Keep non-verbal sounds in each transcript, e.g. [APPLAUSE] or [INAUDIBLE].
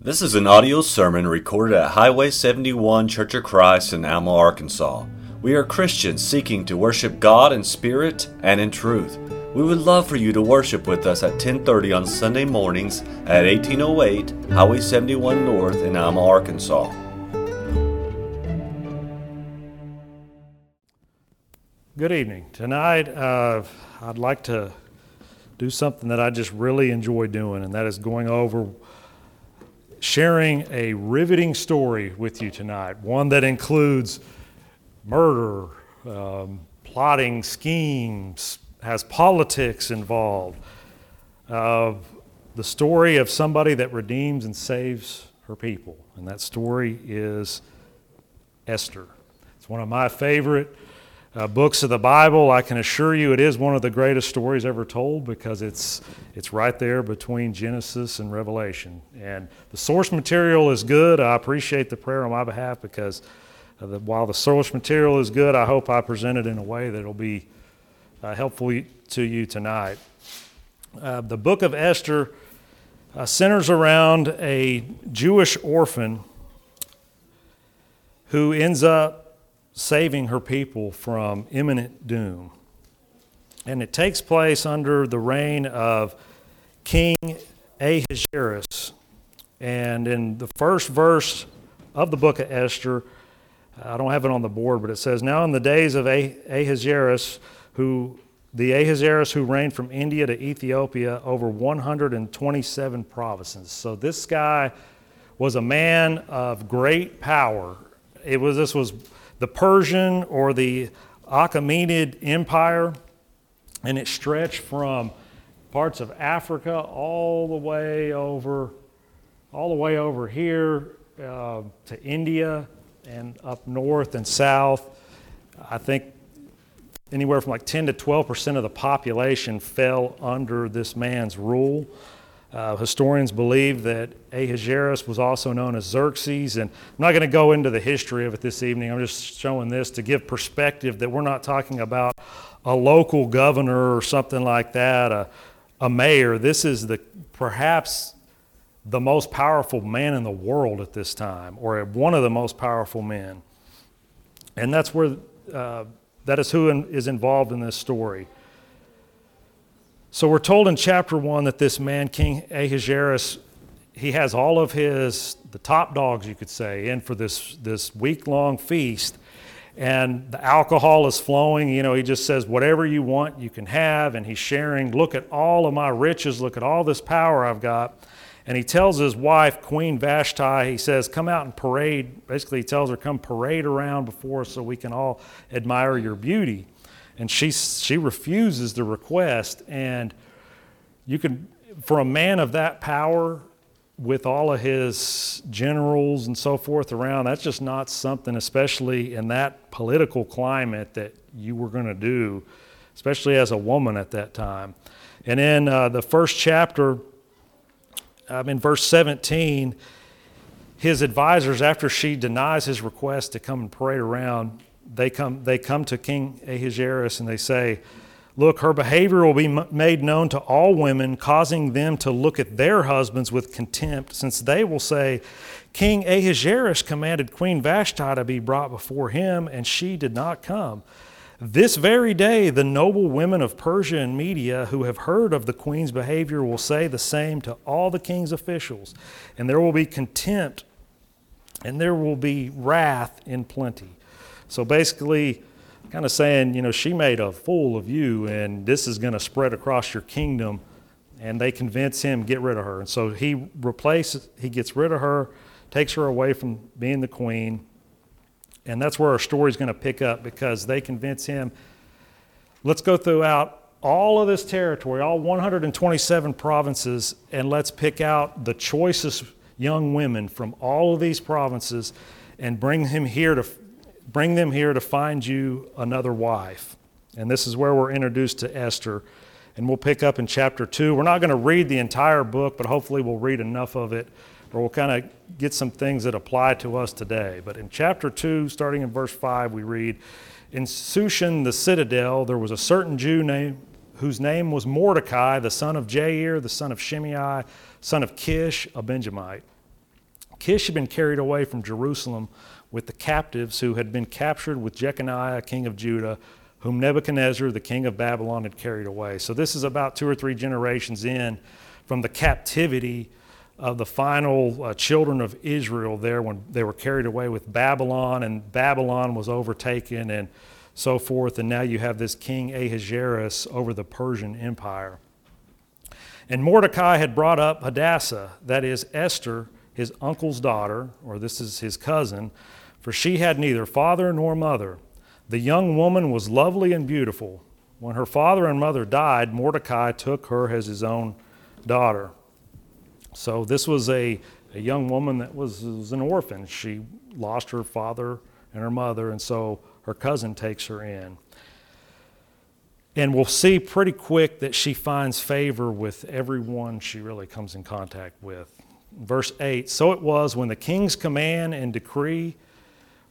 This is an audio sermon recorded at Highway 71 Church of Christ in Alma, Arkansas. We are Christians seeking to worship God in spirit and in truth. We would love for you to worship with us at 10:30 on Sunday mornings at 1808 Highway 71 North in Alma, Arkansas. Good evening. Tonight, uh, I'd like to do something that I just really enjoy doing, and that is going over sharing a riveting story with you tonight. One that includes murder, um, plotting schemes, has politics involved. Uh, the story of somebody that redeems and saves her people, and that story is Esther. It's one of my favorite uh, books of the Bible. I can assure you it is one of the greatest stories ever told because it's, it's right there between Genesis and Revelation. And the source material is good. I appreciate the prayer on my behalf because uh, the, while the source material is good, I hope I present it in a way that will be uh, helpful to you tonight. Uh, the book of Esther uh, centers around a Jewish orphan who ends up saving her people from imminent doom. And it takes place under the reign of King Ahasuerus. And in the first verse of the book of Esther, I don't have it on the board, but it says, Now in the days of Ahasuerus, who the Ahasuerus who reigned from India to Ethiopia over 127 provinces. So this guy was a man of great power. It was this was the Persian or the Achaemenid Empire, and it stretched from parts of Africa all the way over, all the way over here uh, to India and up north and south. I think anywhere from like 10 to 12 percent of the population fell under this man's rule. Uh, historians believe that Ahasuerus was also known as Xerxes, and I'm not going to go into the history of it this evening. I'm just showing this to give perspective that we're not talking about a local governor or something like that, a, a mayor. This is the perhaps the most powerful man in the world at this time, or one of the most powerful men. And that's where uh, that is who in, is involved in this story. So we're told in chapter one that this man, King Ahasuerus, he has all of his, the top dogs, you could say, in for this, this week long feast. And the alcohol is flowing. You know, he just says, whatever you want, you can have. And he's sharing, look at all of my riches, look at all this power I've got. And he tells his wife, Queen Vashti, he says, come out and parade. Basically, he tells her, come parade around before us so we can all admire your beauty and she she refuses the request. And you can for a man of that power with all of his generals and so forth around that's just not something especially in that political climate that you were going to do especially as a woman at that time. And in uh, the first chapter um, in verse 17 his advisors after she denies his request to come and parade around they come, they come to King Ahasuerus and they say, Look, her behavior will be made known to all women, causing them to look at their husbands with contempt, since they will say, King Ahasuerus commanded Queen Vashti to be brought before him, and she did not come. This very day, the noble women of Persia and Media who have heard of the queen's behavior will say the same to all the king's officials, and there will be contempt, and there will be wrath in plenty. So basically, kind of saying, you know, she made a fool of you, and this is going to spread across your kingdom. And they convince him get rid of her. And so he replaces, he gets rid of her, takes her away from being the queen. And that's where our story is going to pick up because they convince him, let's go throughout all of this territory, all 127 provinces, and let's pick out the choicest young women from all of these provinces and bring him here to Bring them here to find you another wife. And this is where we're introduced to Esther. And we'll pick up in chapter 2. We're not going to read the entire book, but hopefully we'll read enough of it, or we'll kind of get some things that apply to us today. But in chapter 2, starting in verse 5, we read In Shushan the citadel, there was a certain Jew named, whose name was Mordecai, the son of Jair, the son of Shimei, son of Kish, a Benjamite. Kish had been carried away from Jerusalem with the captives who had been captured with Jeconiah, king of Judah, whom Nebuchadnezzar, the king of Babylon, had carried away. So this is about two or three generations in from the captivity of the final uh, children of Israel there when they were carried away with Babylon, and Babylon was overtaken and so forth. And now you have this king Ahasuerus over the Persian Empire. And Mordecai had brought up Hadassah, that is Esther, his uncle's daughter, or this is his cousin, for she had neither father nor mother. The young woman was lovely and beautiful. When her father and mother died, Mordecai took her as his own daughter. So this was a, a young woman that was, was an orphan. She lost her father and her mother, and so her cousin takes her in. And we'll see pretty quick that she finds favor with everyone she really comes in contact with. Verse 8 So it was when the king's command and decree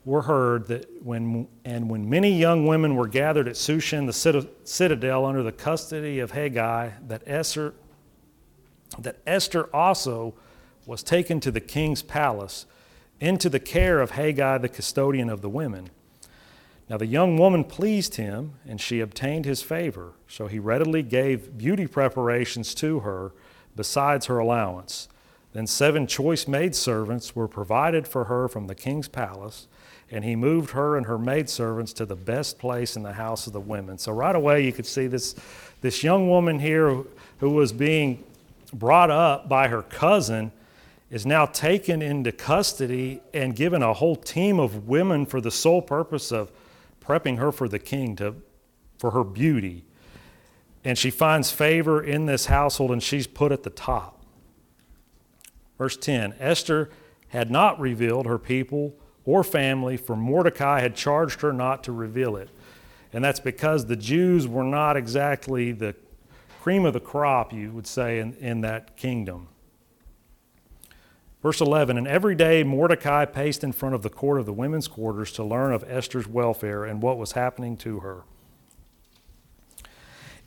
were heard that when and when many young women were gathered at Shushan the citadel under the custody of Hegai that Esther that Esther also was taken to the king's palace into the care of Hegai the custodian of the women. Now the young woman pleased him and she obtained his favor. So he readily gave beauty preparations to her besides her allowance then seven choice maidservants were provided for her from the king's palace and he moved her and her maidservants to the best place in the house of the women. So right away you could see this, this young woman here who was being brought up by her cousin is now taken into custody and given a whole team of women for the sole purpose of prepping her for the king to, for her beauty. And she finds favor in this household and she's put at the top. Verse 10 Esther had not revealed her people or family, for Mordecai had charged her not to reveal it. And that's because the Jews were not exactly the cream of the crop, you would say, in, in that kingdom. Verse 11 And every day Mordecai paced in front of the court of the women's quarters to learn of Esther's welfare and what was happening to her.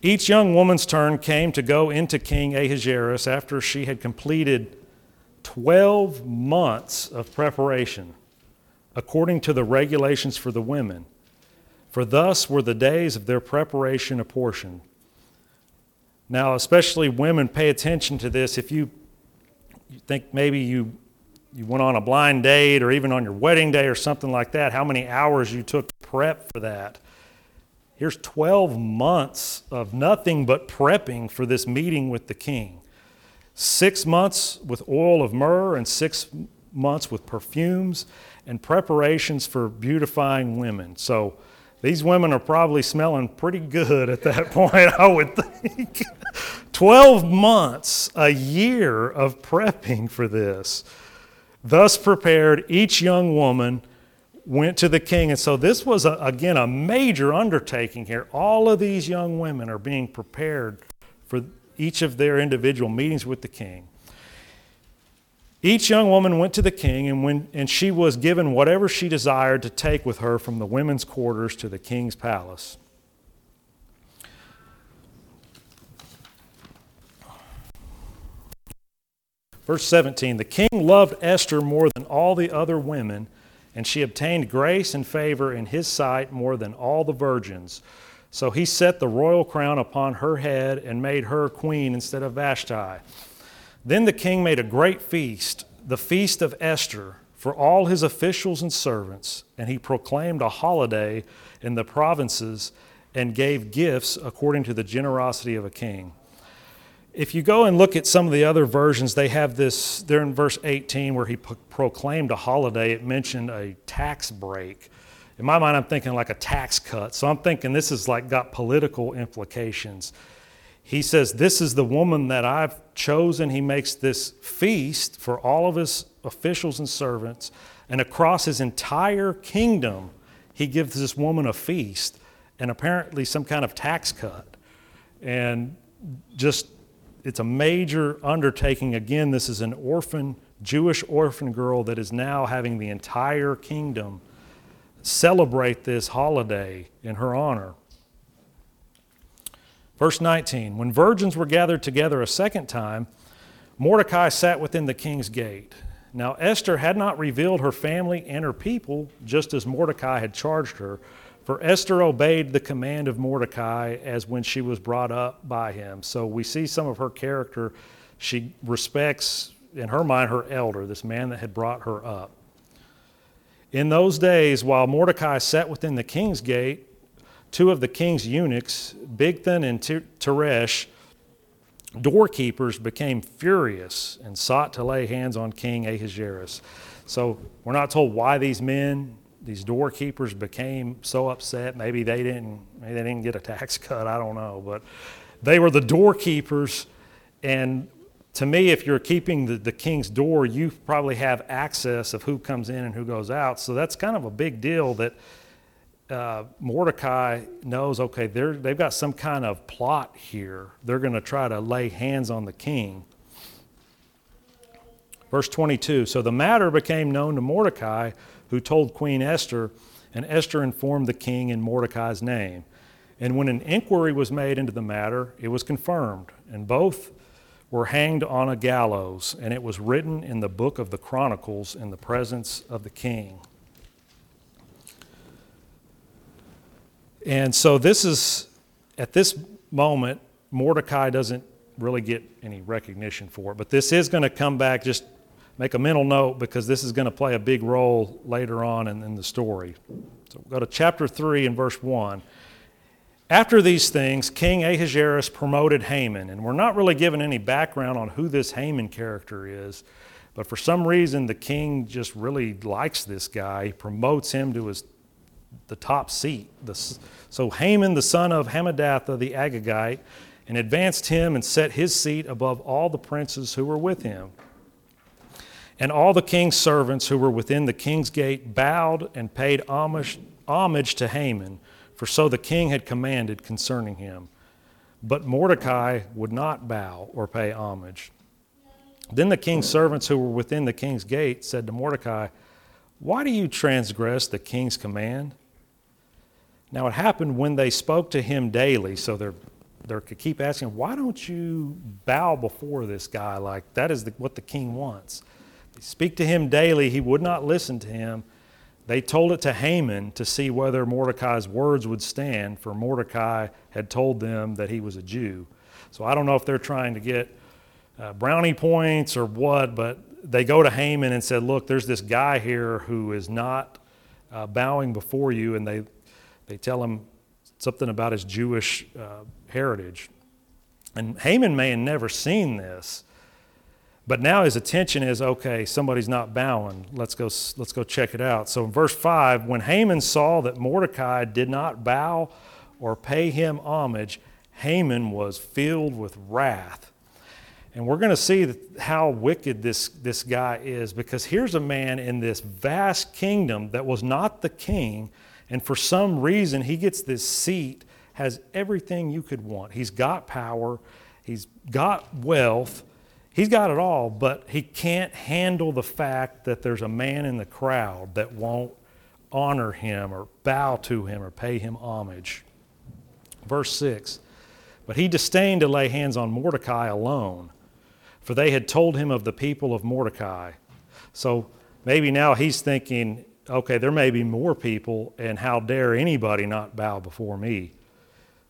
Each young woman's turn came to go into King Ahasuerus after she had completed 12 months of preparation according to the regulations for the women. For thus were the days of their preparation apportioned. Now, especially women, pay attention to this. If you, you think maybe you, you went on a blind date or even on your wedding day or something like that, how many hours you took to prep for that. Here's 12 months of nothing but prepping for this meeting with the king. Six months with oil of myrrh and six months with perfumes and preparations for beautifying women. So these women are probably smelling pretty good at that [LAUGHS] point, I would think. [LAUGHS] 12 months, a year of prepping for this. Thus prepared, each young woman went to the king. And so this was, a, again, a major undertaking here. All of these young women are being prepared for each of their individual meetings with the king. Each young woman went to the king, and, when, and she was given whatever she desired to take with her from the women's quarters to the king's palace. Verse 17 The king loved Esther more than all the other women, and she obtained grace and favor in his sight more than all the virgins. So he set the royal crown upon her head and made her queen instead of Vashti. Then the king made a great feast, the feast of Esther, for all his officials and servants, and he proclaimed a holiday in the provinces and gave gifts according to the generosity of a king. If you go and look at some of the other versions, they have this, they're in verse 18 where he proclaimed a holiday, it mentioned a tax break. In my mind, I'm thinking like a tax cut. So I'm thinking this is like got political implications he says, This is the woman that I've chosen. He makes this feast for all of his officials and servants. And across his entire kingdom, he gives this woman a feast and apparently some kind of tax cut. And just, it's a major undertaking. Again, this is an orphan, Jewish orphan girl that is now having the entire kingdom celebrate this holiday in her honor. Verse 19 When virgins were gathered together a second time, Mordecai sat within the king's gate. Now, Esther had not revealed her family and her people, just as Mordecai had charged her. For Esther obeyed the command of Mordecai as when she was brought up by him. So we see some of her character. She respects, in her mind, her elder, this man that had brought her up. In those days, while Mordecai sat within the king's gate, two of the king's eunuchs, Bigthan and Teresh, doorkeepers, became furious and sought to lay hands on King Ahasuerus. So we're not told why these men, these doorkeepers, became so upset. Maybe they didn't, maybe they didn't get a tax [LAUGHS] cut. I don't know, but they were the doorkeepers, and to me, if you're keeping the, the king's door, you probably have access of who comes in and who goes out. So that's kind of a big deal that uh, Mordecai knows, okay, they've got some kind of plot here. They're going to try to lay hands on the king. Verse 22 So the matter became known to Mordecai, who told Queen Esther, and Esther informed the king in Mordecai's name. And when an inquiry was made into the matter, it was confirmed, and both were hanged on a gallows, and it was written in the book of the Chronicles in the presence of the king. And so, this is, at this moment, Mordecai doesn't really get any recognition for it, but this is going to come back. Just make a mental note because this is going to play a big role later on in, in the story. So, we'll go to chapter 3 and verse 1. After these things, King Ahasuerus promoted Haman, and we're not really given any background on who this Haman character is, but for some reason the king just really likes this guy. He promotes him to his the top seat. So Haman, the son of Hammedatha the Agagite, and advanced him and set his seat above all the princes who were with him. And all the king's servants who were within the king's gate bowed and paid homage, homage to Haman for so the king had commanded concerning him. But Mordecai would not bow or pay homage. Then the king's servants who were within the king's gate said to Mordecai, Why do you transgress the king's command? Now it happened when they spoke to him daily, so they're they keep asking, Why don't you bow before this guy? Like that is the, what the king wants. They speak to him daily, he would not listen to him. They told it to Haman to see whether Mordecai's words would stand, for Mordecai had told them that he was a Jew. So I don't know if they're trying to get uh, brownie points or what, but they go to Haman and said, Look, there's this guy here who is not uh, bowing before you, and they, they tell him something about his Jewish uh, heritage. And Haman may have never seen this, but now his attention is okay, somebody's not bowing. Let's go, let's go check it out. So in verse 5, when Haman saw that Mordecai did not bow or pay him homage, Haman was filled with wrath. And we're going to see how wicked this, this guy is because here's a man in this vast kingdom that was not the king, and for some reason he gets this seat, has everything you could want. He's got power, he's got wealth He's got it all, but he can't handle the fact that there's a man in the crowd that won't honor him or bow to him or pay him homage. Verse 6 But he disdained to lay hands on Mordecai alone, for they had told him of the people of Mordecai. So maybe now he's thinking, okay, there may be more people, and how dare anybody not bow before me?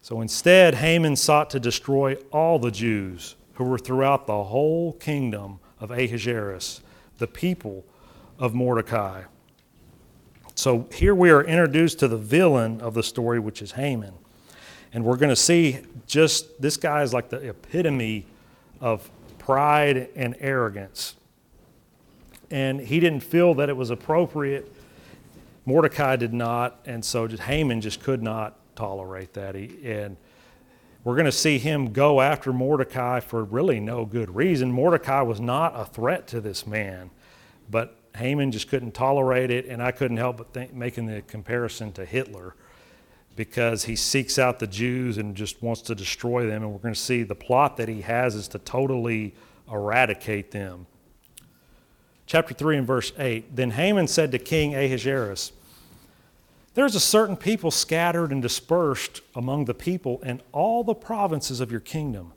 So instead, Haman sought to destroy all the Jews who were throughout the whole kingdom of Ahasuerus, the people of Mordecai. So here we are introduced to the villain of the story, which is Haman. And we're going to see just this guy is like the epitome of pride and arrogance. And he didn't feel that it was appropriate. Mordecai did not, and so just Haman just could not tolerate that. He, and we're going to see him go after Mordecai for really no good reason. Mordecai was not a threat to this man, but Haman just couldn't tolerate it, and I couldn't help but think, making the comparison to Hitler because he seeks out the Jews and just wants to destroy them. And we're going to see the plot that he has is to totally eradicate them. Chapter 3 and verse 8 Then Haman said to King Ahasuerus, there's a certain people scattered and dispersed among the people in all the provinces of your kingdom.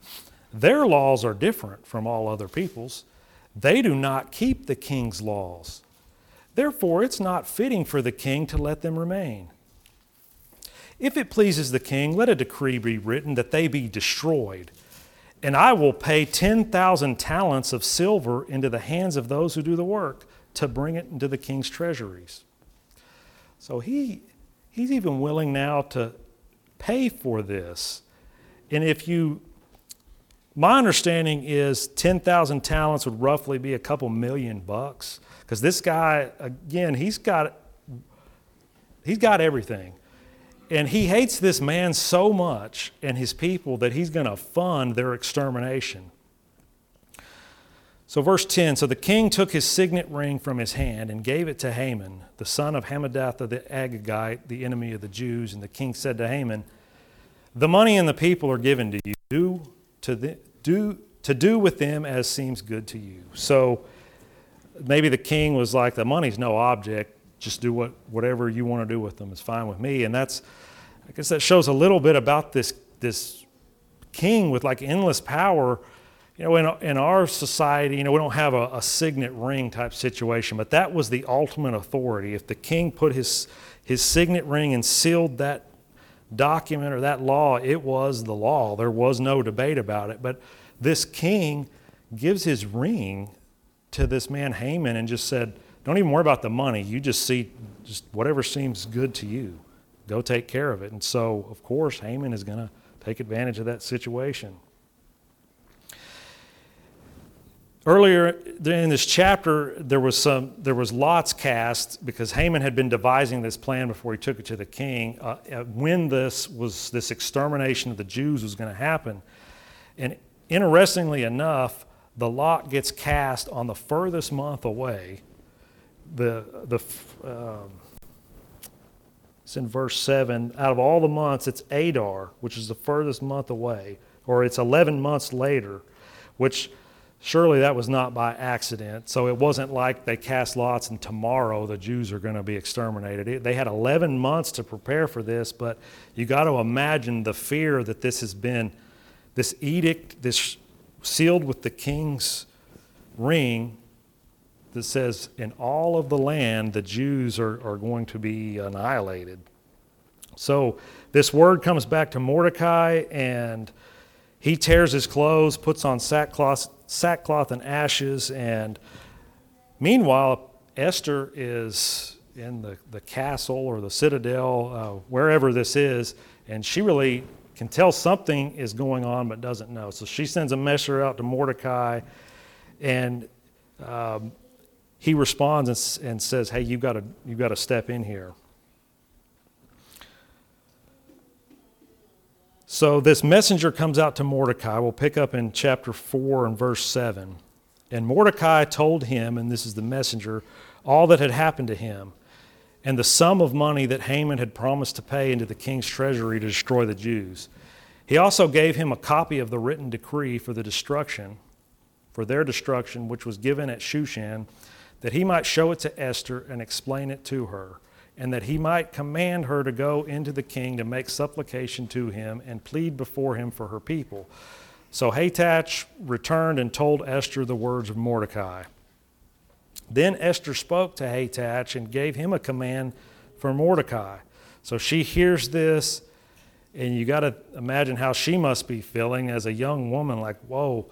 Their laws are different from all other people's. They do not keep the king's laws. Therefore, it's not fitting for the king to let them remain. If it pleases the king, let a decree be written that they be destroyed, and I will pay 10,000 talents of silver into the hands of those who do the work to bring it into the king's treasuries. So he, he's even willing now to pay for this. And if you, my understanding is 10,000 talents would roughly be a couple million bucks. Because this guy, again, he's got, he's got everything. And he hates this man so much and his people that he's going to fund their extermination. So, verse 10 So the king took his signet ring from his hand and gave it to Haman, the son of Hammedatha the Agagite, the enemy of the Jews. And the king said to Haman, The money and the people are given to you. Do to, the, do, to do with them as seems good to you. So, maybe the king was like, the money's no object. Just do what, whatever you want to do with them is fine with me. And that's, I guess that shows a little bit about this, this king with like endless power. You know, in, in our society, you know, we don't have a, a signet ring type situation, but that was the ultimate authority. If the king put his, his signet ring and sealed that document or that law, it was the law. There was no debate about it. But this king gives his ring to this man Haman and just said, Don't even worry about the money. You just see just whatever seems good to you. Go take care of it. And so, of course, Haman is going to take advantage of that situation. Earlier in this chapter, there was some there was lots cast because Haman had been devising this plan before he took it to the king. Uh, uh when this was this extermination of the Jews was going to happen, and interestingly enough, the lot gets cast on the furthest month away. The, the, um, it's in verse 7. Out of all the months, it's Adar, which is the furthest month away, or it's 11 months later, which surely that was not by accident. So it wasn't like they cast lots and tomorrow the Jews are going to be exterminated. They had 11 months to prepare for this, but you got to imagine the fear that this has been, this edict, this sealed with the king's ring that says, In all of the land, the Jews are, are going to be annihilated. So this word comes back to Mordecai, and he tears his clothes, puts on sackcloth, sackcloth and ashes, and meanwhile, Esther is in the, the castle or the citadel, uh, wherever this is, and she really can tell something is going on but doesn't know. So she sends a messenger out to Mordecai, and um, he responds and, and says, "Hey, you've got to you've got to step in here." So this messenger comes out to Mordecai. We'll pick up in chapter 4 and verse 7. And Mordecai told him, and this is the messenger, all that had happened to him and the sum of money that Haman had promised to pay into the king's treasury to destroy the Jews. He also gave him a copy of the written decree for the destruction, for their destruction, which was given at Shushan, that he might show it to Esther and explain it to her, and that he might command her to go into the king to make supplication to him and plead before him for her people. So Hathach returned and told Esther the words of Mordecai. Then Esther spoke to Hathach and gave him a command for Mordecai. So she hears this, and you got to imagine how she must be feeling as a young woman like, whoa,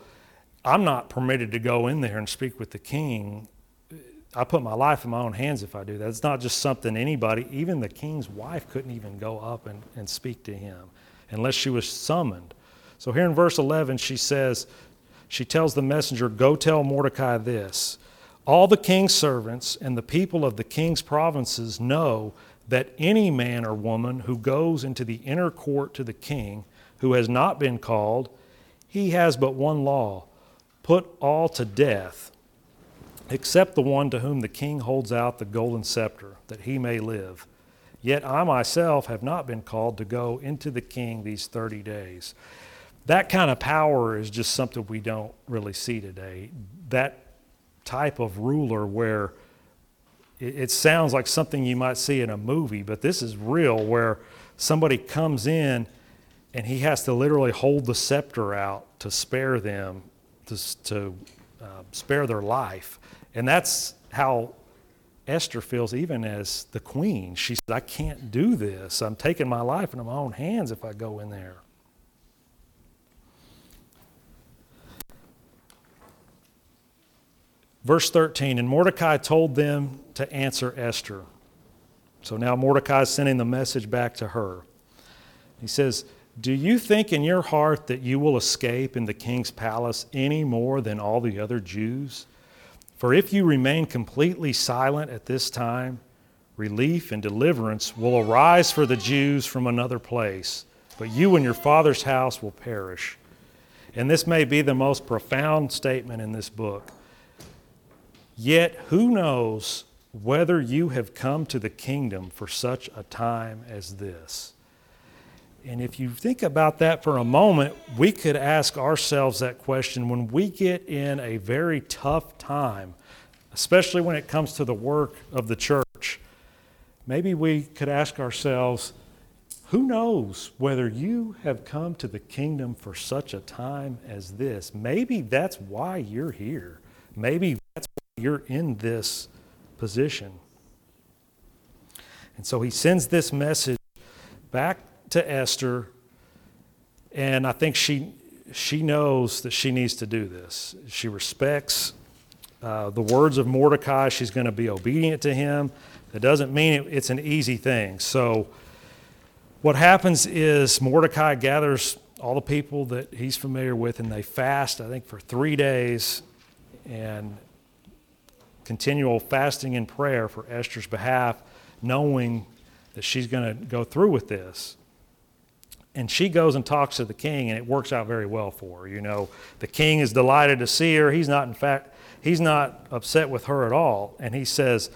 I'm not permitted to go in there and speak with the king. I put my life in my own hands if I do that. It's not just something anybody, even the king's wife couldn't even go up and, and speak to him unless she was summoned. So here in verse 11, she says, she tells the messenger, Go tell Mordecai this. All the king's servants and the people of the king's provinces know that any man or woman who goes into the inner court to the king who has not been called, he has but one law put all to death, except the one to whom the king holds out the golden scepter, that he may live. Yet I myself have not been called to go into the king these 30 days. That kind of power is just something we don't really see today. That type of ruler where it, sounds like something you might see in a movie, but this is real where somebody comes in and he has to literally hold the scepter out to spare them, to, to uh, spare their life. And that's how Esther feels, even as the queen. She said, I can't do this. I'm taking my life into my own hands if I go in there. Verse 13 And Mordecai told them to answer Esther. So now Mordecai is sending the message back to her. He says, Do you think in your heart that you will escape in the king's palace any more than all the other Jews? For if you remain completely silent at this time, relief and deliverance will arise for the Jews from another place, but you and your father's house will perish. And this may be the most profound statement in this book. Yet who knows whether you have come to the kingdom for such a time as this? And if you think about that for a moment, we could ask ourselves that question when we get in a very tough time, especially when it comes to the work of the church. Maybe we could ask ourselves, who knows whether you have come to the kingdom for such a time as this? Maybe that's why you're here. Maybe that's why you're in this position. And so he sends this message back to Esther, and I think she, she knows that she needs to do this. She respects uh, the words of Mordecai, she's going to be obedient to him. That doesn't mean it, it's an easy thing. So, what happens is Mordecai gathers all the people that he's familiar with, and they fast, I think, for three days, and continual fasting and prayer for Esther's behalf, knowing that she's going to go through with this and she goes and talks to the king and it works out very well for her you know. The king is delighted to see her. He's not in fact he's not upset with her at all. And he says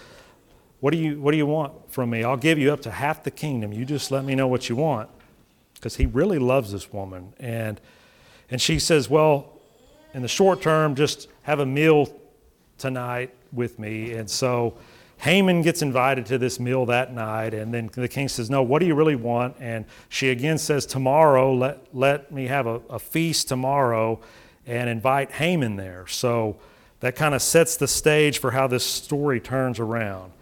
what do you what do you want from me? I'll give you up to half the kingdom. You just let me know what you want. Because he really loves this woman. And and she says well in the short term just have a meal tonight with me. And so Haman gets invited to this meal that night, and then the king says, No, what do you really want? And she again says, Tomorrow, let, let me have a, a feast tomorrow and invite Haman there. So that kind of sets the stage for how this story turns around.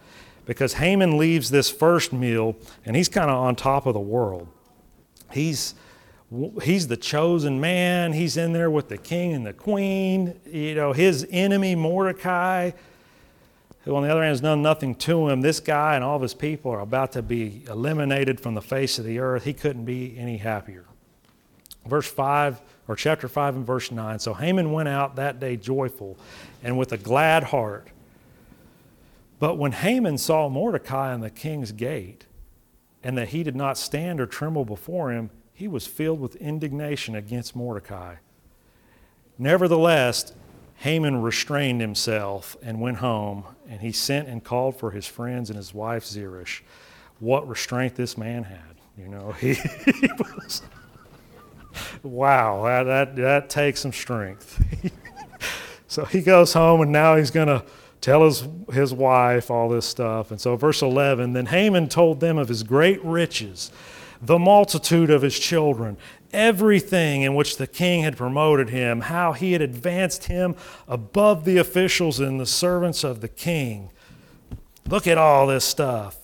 Because Haman leaves this first meal, and he's kind of on top of the world. He's, he's the chosen man, he's in there with the king and the queen. You know, his enemy, Mordecai who on the other hand has done nothing to him, this guy and all of his people are about to be eliminated from the face of the earth. He couldn't be any happier. Verse 5, or chapter 5 and verse 9. So Haman went out that day joyful and with a glad heart. But when Haman saw Mordecai in the king's gate, and that he did not stand or tremble before him, he was filled with indignation against Mordecai. Nevertheless, Haman restrained himself and went home, and he sent and called for his friends and his wife Zeresh. What restraint this man had. You know, he, [LAUGHS] he was, wow, that, that, that takes some strength. [LAUGHS] so he goes home, and now he's going to tell his, his wife all this stuff. And so, verse 11 then Haman told them of his great riches, the multitude of his children, everything in which the king had promoted him, how he had advanced him above the officials and the servants of the king. Look at all this stuff.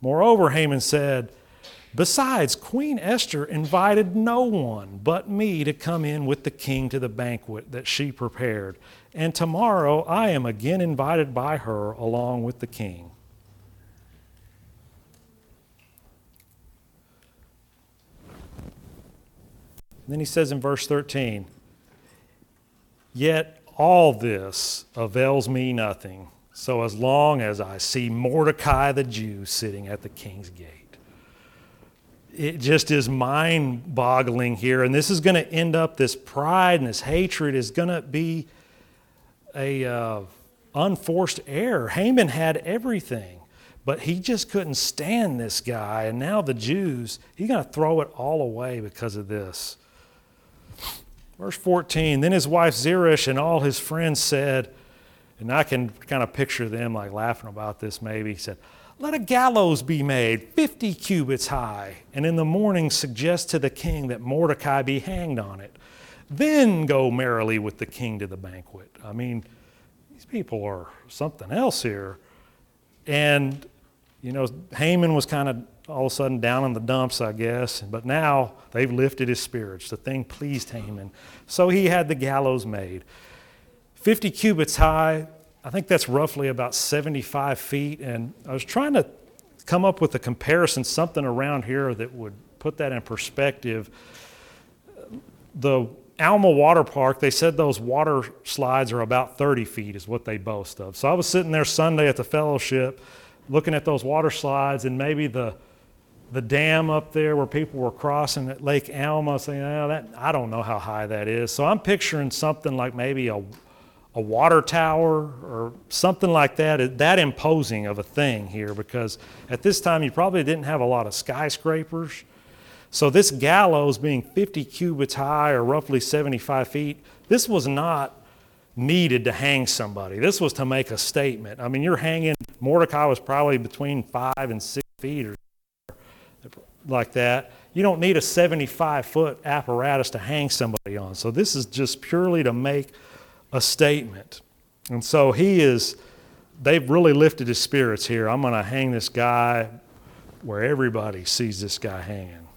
Moreover, Haman said, Besides, Queen Esther invited no one but me to come in with the king to the banquet that she prepared. And tomorrow I am again invited by her along with the king. Then he says in verse 13, Yet all this avails me nothing, so as long as I see Mordecai the Jew sitting at the king's gate. It just is mind boggling here. And this is going to end up, this pride and this hatred is going to be a uh, unforced error. Haman had everything, but he just couldn't stand this guy. And now the Jews, he's going to throw it all away because of this. Verse 14 Then his wife Zeresh and all his friends said, and I can kind of picture them like laughing about this maybe. He said, Let a gallows be made 50 cubits high, and in the morning suggest to the king that Mordecai be hanged on it. then go merrily with the king to the banquet. I mean, these people are something else here. And, you know, Haman was kind of all of a sudden down in the dumps, I guess. But now they've lifted his spirits. The thing pleased Haman. So he had the gallows made. 50 cubits high, I think that's roughly about 75 feet. And I was trying to come up with a comparison, something around here that would put that in perspective. The Alma Water Park, they said those water slides are about 30 feet, is what they boast of. So I was sitting there Sunday at the fellowship looking at those water slides and maybe the the dam up there where people were crossing at Lake Alma, saying, oh, that, I don't know how high that is. So I'm picturing something like maybe a, a water tower or something like that, that imposing of a thing here, because at this time you probably didn't have a lot of skyscrapers. So this gallows being 50 cubits high or roughly 75 feet, this was not needed to hang somebody. This was to make a statement. I mean, you're hanging, Mordecai was probably between five and six feet or like that. You don't need a 75 foot apparatus to hang somebody on. So this is just purely to make a statement. And so he is, they've really lifted his spirits here. I'm going to hang this guy where everybody sees this guy hanging.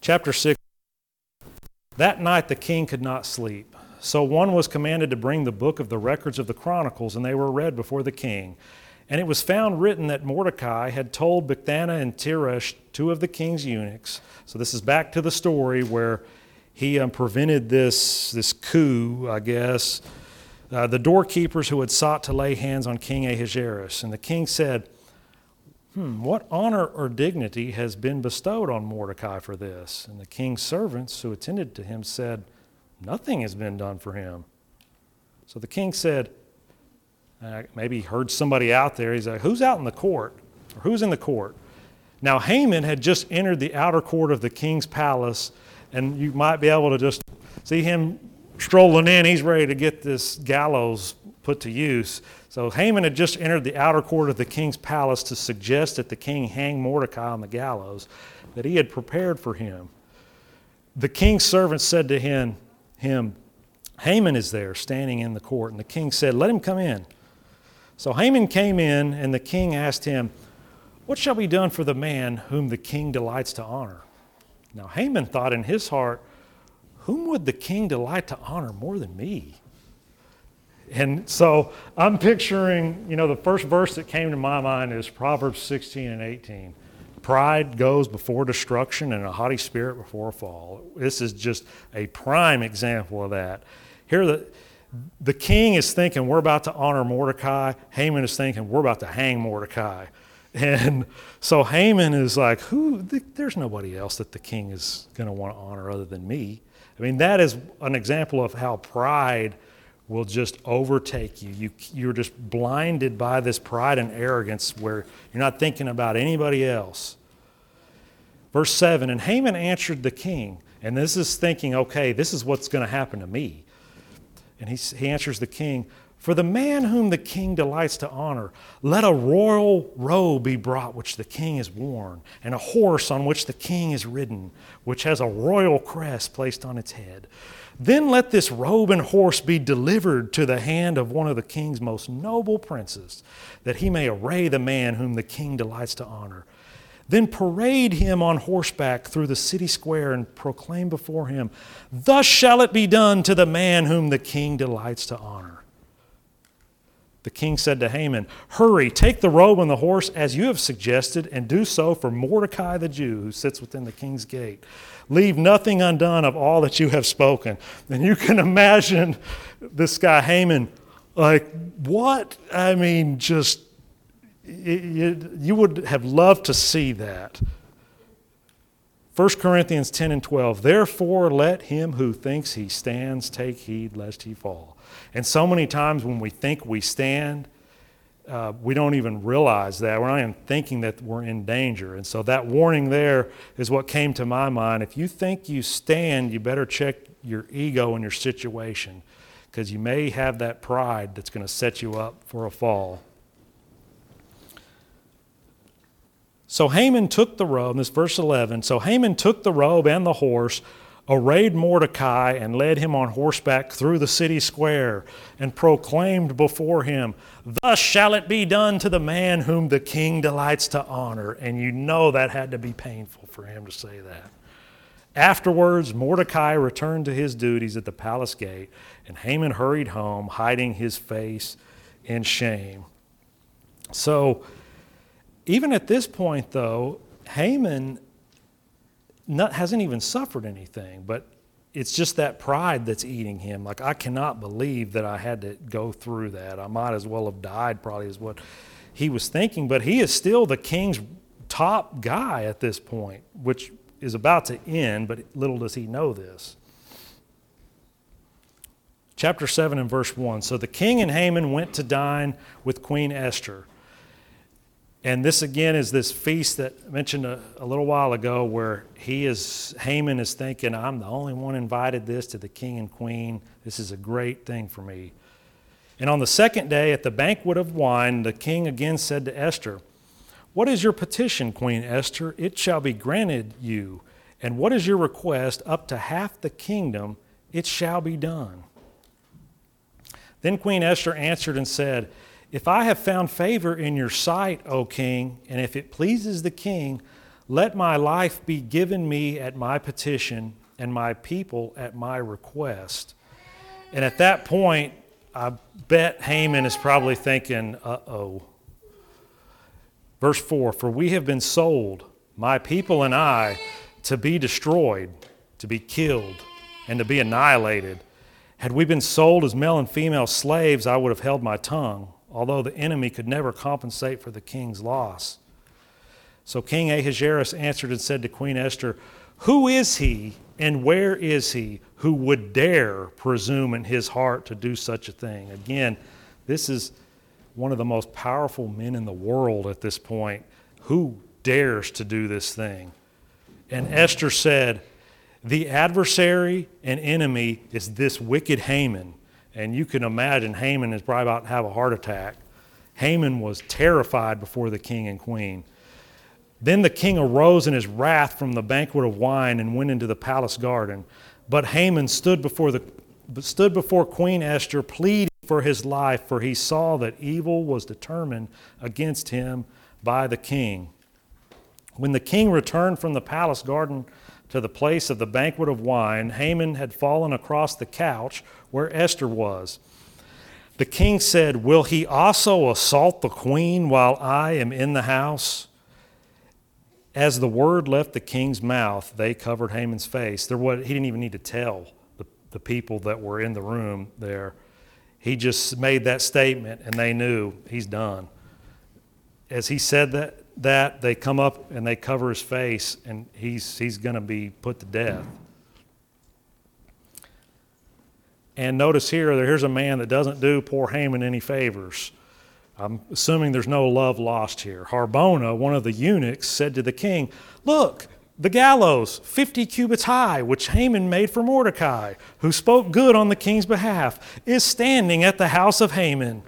Chapter 6 That night the king could not sleep. So one was commanded to bring the book of the records of the Chronicles, and they were read before the king. And it was found written that Mordecai had told Bigthana and Teresh, two of the king's eunuchs. So this is back to the story where he um, prevented this, this coup, I guess. Uh, the doorkeepers who had sought to lay hands on King Ahasuerus. And the king said, Hmm, what honor or dignity has been bestowed on Mordecai for this? And the king's servants who attended to him said, Nothing has been done for him. So the king said, uh, maybe heard somebody out there. He's like, Who's out in the court? Or who's in the court? Now, Haman had just entered the outer court of the king's palace, and you might be able to just see him strolling in. He's ready to get this gallows put to use. So, Haman had just entered the outer court of the king's palace to suggest that the king hang Mordecai on the gallows that he had prepared for him. The king's servant said to him, him Haman is there standing in the court, and the king said, Let him come in. So Haman came in, and the king asked him, What shall be done for the man whom the king delights to honor? Now Haman thought in his heart, Whom would the king delight to honor more than me? And so I'm picturing, you know, the first verse that came to my mind is Proverbs 16 and 18. Pride goes before destruction and a haughty spirit before a fall. This is just a prime example of that. Here, the, the king is thinking we're about to honor Mordecai. Haman is thinking we're about to hang Mordecai. [LAUGHS] And so Haman is like, who? There's nobody else that the king is going to want to honor other than me. I mean, that is an example of how pride will just overtake you. you. You're just blinded by this pride and arrogance where you're not thinking about anybody else. Verse 7 And Haman answered the king, and this is thinking, okay, this is what's going to happen to me. And he, he answers the king, For the man whom the king delights to honor, let a royal robe be brought which the king has worn, and a horse on which the king is ridden, which has a royal crest placed on its head. Then let this robe and horse be delivered to the hand of one of the king's most noble princes, that he may array the man whom the king delights to honor. Then parade him on horseback through the city square and proclaim before him, Thus shall it be done to the man whom the king delights to honor. The king said to Haman, Hurry, take the robe and the horse as you have suggested, and do so for Mordecai the Jew who sits within the king's gate. Leave nothing undone of all that you have spoken. And you can [LAUGHS] imagine this guy, Haman, like, what? I mean, just you, you would have loved to see that. 1 Corinthians 10 and 12. Therefore, let him who thinks he stands take heed lest he fall. And so many times when we think we stand, uh, we don't even realize that. We're not even thinking that we're in danger. And so that warning there is what came to my mind. If you think you stand, you better check your ego and your situation because you may have that pride that's going to set you up for a fall. So Haman took the robe, this verse 11. So Haman took the robe and the horse, arrayed Mordecai, and led him on horseback through the city square, and proclaimed before him, Thus shall it be done to the man whom the king delights to honor. And you know that had to be painful for him to say that. Afterwards, Mordecai returned to his duties at the palace gate, and Haman hurried home, hiding his face in shame. So, even at this point, though, Haman not, hasn't even suffered anything, but it's just that pride that's eating him. Like, I cannot believe that I had to go through that. I might as well have died, probably, is what he was thinking. But he is still the king's top guy at this point, which is about to end, but little does he know this. Chapter 7 and verse 1. So the king and Haman went to dine with Queen Esther. And this again is this feast that I mentioned a, a, little while ago where he is, Haman is thinking, I'm the only one invited this to the king and queen. This is a great thing for me. And on the second day at the banquet of wine, the king again said to Esther, What is your petition, Queen Esther? It shall be granted you. And what is your request? Up to half the kingdom, it shall be done. Then Queen Esther answered and said, if I have found favor in your sight, O king, and if it pleases the king, let my life be given me at my petition and my people at my request. And at that point, I bet Haman is probably thinking, uh oh. Verse 4 For we have been sold, my people and I, to be destroyed, to be killed, and to be annihilated. Had we been sold as male and female slaves, I would have held my tongue although the enemy could never compensate for the king's loss. So King Ahasuerus answered and said to Queen Esther, Who is he and where is he who would dare presume in his heart to do such a thing? Again, this is one of the most powerful men in the world at this point. Who dares to do this thing? And Esther said, The adversary and enemy is this wicked Haman and you can imagine Haman is probably about to have a heart attack. Haman was terrified before the king and queen. Then the king arose in his wrath from the banquet of wine and went into the palace garden. But Haman stood before, the, stood before Queen Esther, pleading for his life, for he saw that evil was determined against him by the king. When the king returned from the palace garden to the place of the banquet of wine, Haman had fallen across the couch where Esther was. The king said, Will he also assault the queen while I am in the house? As the word left the king's mouth, they covered Haman's face. There was, he didn't even need to tell the, the people that were in the room there. He just made that statement and they knew he's done. As he said that, that they come up and they cover his face and he's, he's going to be put to death. And notice here, that here's a man that doesn't do poor Haman any favors. I'm assuming there's no love lost here. Harbona, one of the eunuchs, said to the king, Look, the gallows, 50 cubits high, which Haman made for Mordecai, who spoke good on the king's behalf, is standing at the house of Haman.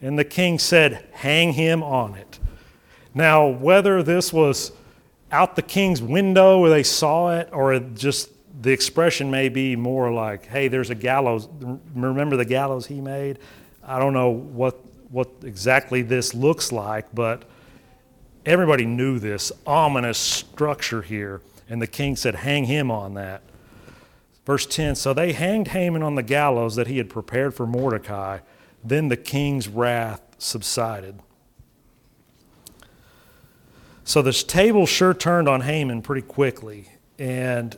And the king said, Hang him on it. Now, whether this was out the king's window where they saw it, or just the expression may be more like, hey, there's a gallows. Remember the gallows he made? I don't know what, what exactly this looks like, but everybody knew this ominous structure here. And the king said, hang him on that. Verse 10 So they hanged Haman on the gallows that he had prepared for Mordecai. Then the king's wrath subsided. So this table sure turned on Haman pretty quickly. And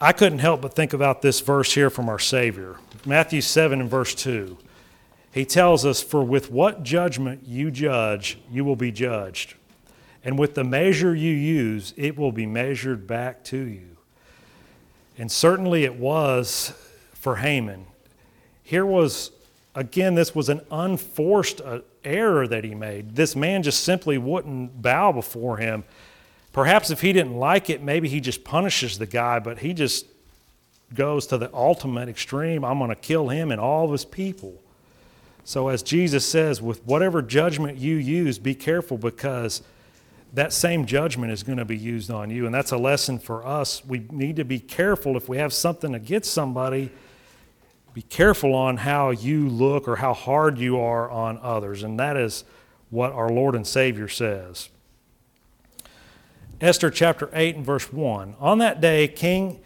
I couldn't help but think about this verse here from our Savior. Matthew 7 and verse 2. He tells us, For with what judgment you judge, you will be judged. And with the measure you use, it will be measured back to you. And certainly it was for Haman. Here was, again, this was an unforced uh, error that he made. This man just simply wouldn't bow before him. Perhaps if he didn't like it, maybe he just punishes the guy, but he just goes to the ultimate extreme. I'm going to kill him and all of his people. So, as Jesus says, with whatever judgment you use, be careful because that same judgment is going to be used on you. And that's a lesson for us. We need to be careful if we have something against somebody, be careful on how you look or how hard you are on others. And that is what our Lord and Savior says. Esther chapter 8 and verse 1. On that day, King,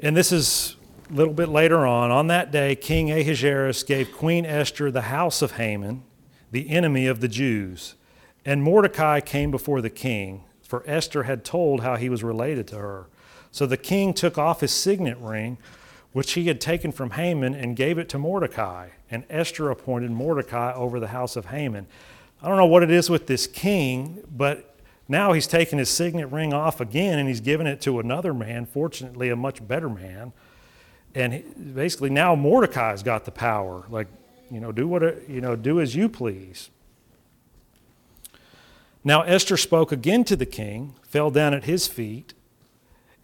and this is a little bit later on, on that day, King Ahasuerus gave Queen Esther the house of Haman, the enemy of the Jews. And Mordecai came before the king, for Esther had told how he was related to her. So the king took off his signet ring, which he had taken from Haman, and gave it to Mordecai. And Esther appointed Mordecai over the house of Haman. I don't know what it is with this king, but now he's taken his signet ring off again and he's given it to another man, fortunately, a much better man. And basically, now Mordecai's got the power. Like, you know, do what, you know, do as you please. Now Esther spoke again to the king, fell down at his feet.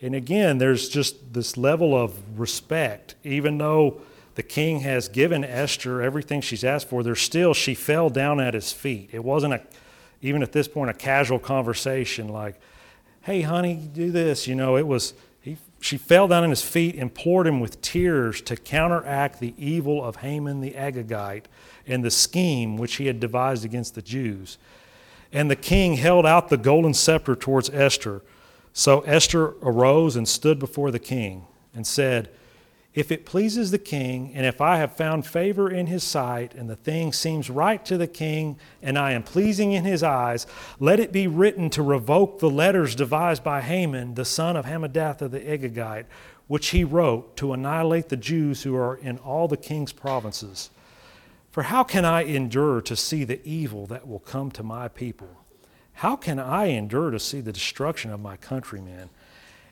And again, there's just this level of respect. Even though the king has given Esther everything she's asked for, there's still, she fell down at his feet. It wasn't a, even at this point, a casual conversation like, hey, honey, do this. You know, it was, he, she fell down at his feet, implored him with tears to counteract the evil of Haman the Agagite and the scheme which he had devised against the Jews. And the king held out the golden scepter towards Esther. So Esther arose and stood before the king and said, If it pleases the king, and if I have found favor in his sight, and the thing seems right to the king, and I am pleasing in his eyes, let it be written to revoke the letters devised by Haman, the son of Hammedatha the Agagite, which he wrote to annihilate the Jews who are in all the king's provinces. For how can I endure to see the evil that will come to my people? How can I endure to see the destruction of my countrymen?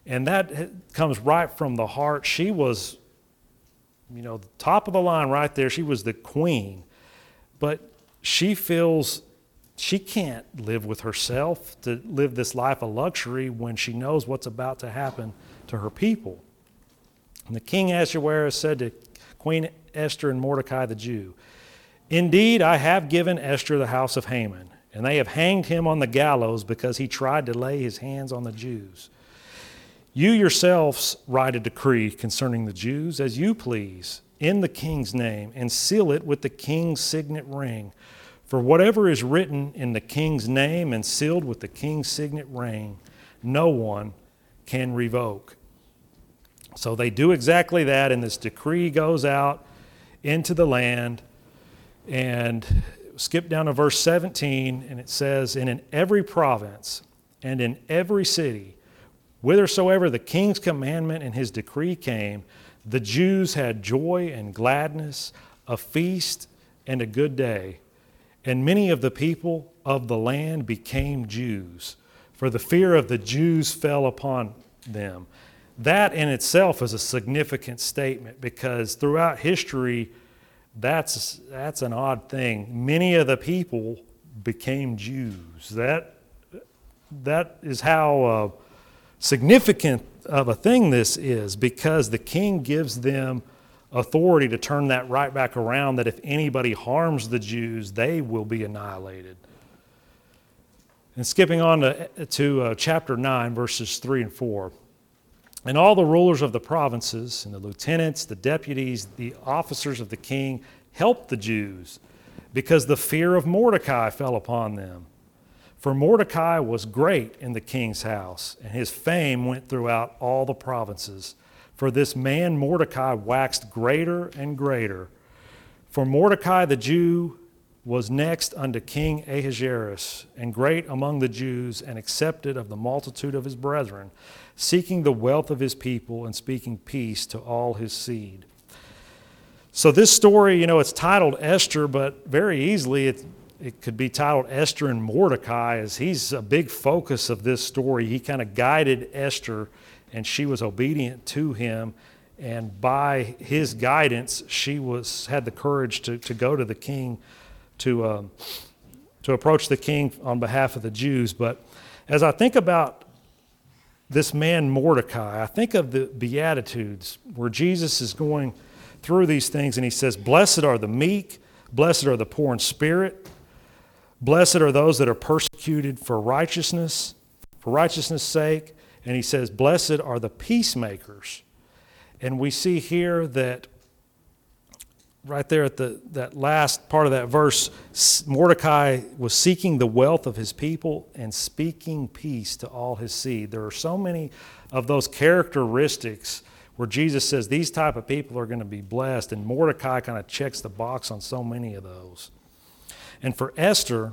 And that comes right from the heart. She was, you know, top of the line right there. She was the queen. But she feels she can't live with herself to live this life of luxury when she knows what's about to happen to her people. And the king Ahasuerus said to Queen Esther and Mordecai the Jew, Indeed, I have given Esther the house of Haman, and they have hanged him on the gallows because he tried to lay his hands on the Jews. You yourselves write a decree concerning the Jews as you please, in the king's name, and seal it with the king's signet ring. For whatever is written in the king's name and sealed with the king's signet ring, no one can revoke. So they do exactly that, and this decree goes out into the land and skip down to verse 17, and it says, And in every province and in every city, whithersoever the king's commandment and his decree came, the Jews had joy and gladness, a feast and a good day. And many of the people of the land became Jews, for the fear of the Jews fell upon them. That in itself is a significant statement because throughout history, that's, that's an odd thing. Many of the people became Jews. That, that is how uh, significant of a thing this is because the king gives them authority to turn that right back around that if anybody harms the Jews, they will be annihilated. And skipping on to, to uh, chapter 9, verses 3 and 4. And all the rulers of the provinces, and the lieutenants, the deputies, the officers of the king helped the Jews because the fear of Mordecai fell upon them. For Mordecai was great in the king's house, and his fame went throughout all the provinces. For this man Mordecai waxed greater and greater. For Mordecai the Jew was next unto King Ahasuerus, and great among the Jews, and accepted of the multitude of his brethren seeking the wealth of his people and speaking peace to all his seed. So, this story, you know, it's titled Esther, but very easily it, it could be titled Esther and Mordecai, as he's a big focus of this story. He kind of guided Esther, and she was obedient to him. And by his guidance, she was, had the courage to, to go to the king to, um, to approach the king on behalf of the Jews. But as I think about this man Mordecai, I think of the Beatitudes where Jesus is going through these things and he says, Blessed are the meek, blessed are the poor in spirit, blessed are those that are persecuted for righteousness, for righteousness' sake. And he says, Blessed are the peacemakers. And we see here that right there at the that last part of that verse, Mordecai was seeking the wealth of his people and speaking peace to all his seed. There are so many of those characteristics where Jesus says these type of people are going to be blessed, and Mordecai kind of checks the box on so many of those. And for Esther,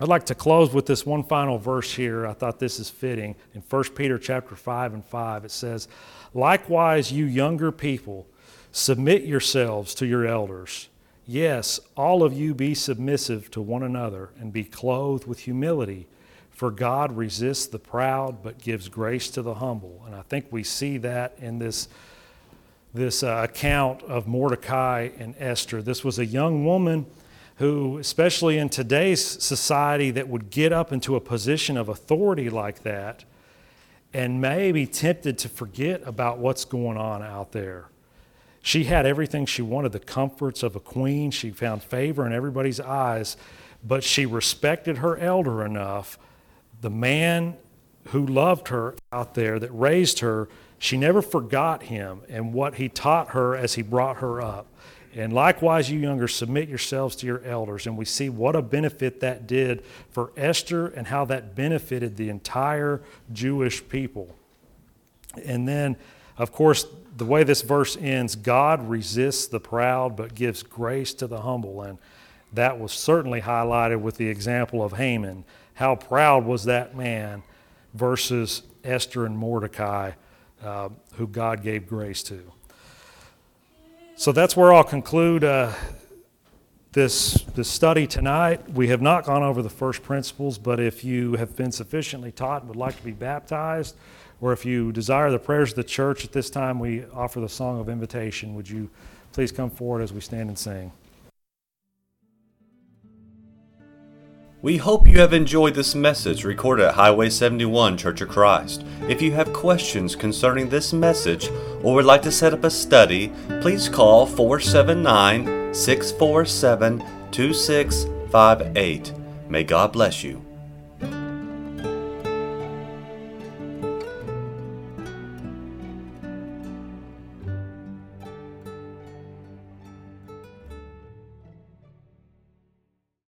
I'd like to close with this one final verse here. I thought this is fitting. In 1 Peter chapter 5 and 5, it says, Likewise, you younger people, submit yourselves to your elders. Yes, all of you be submissive to one another and be clothed with humility. For God resists the proud but gives grace to the humble. And I think we see that in this, this uh, account of Mordecai and Esther. This was a young woman who, especially in today's society, that would get up into a position of authority like that and may be tempted to forget about what's going on out there. She had everything she wanted the comforts of a queen. She found favor in everybody's eyes, but she respected her elder enough. The man who loved her out there, that raised her, she never forgot him and what he taught her as he brought her up. And likewise, you younger, submit yourselves to your elders. And we see what a benefit that did for Esther and how that benefited the entire Jewish people. And then, of course, the way this verse ends God resists the proud but gives grace to the humble. And that was certainly highlighted with the example of Haman. How proud was that man versus Esther and Mordecai, uh, who God gave grace to. So that's where I'll conclude uh, this, this study tonight. We have not gone over the first principles, but if you have been sufficiently taught and would like to be baptized, or if you desire the prayers of the church at this time, we offer the song of invitation. Would you please come forward as we stand and sing? We hope you have enjoyed this message recorded at Highway 71 Church of Christ. If you have questions concerning this message or would like to set up a study, please call 479 647 2658. May God bless you.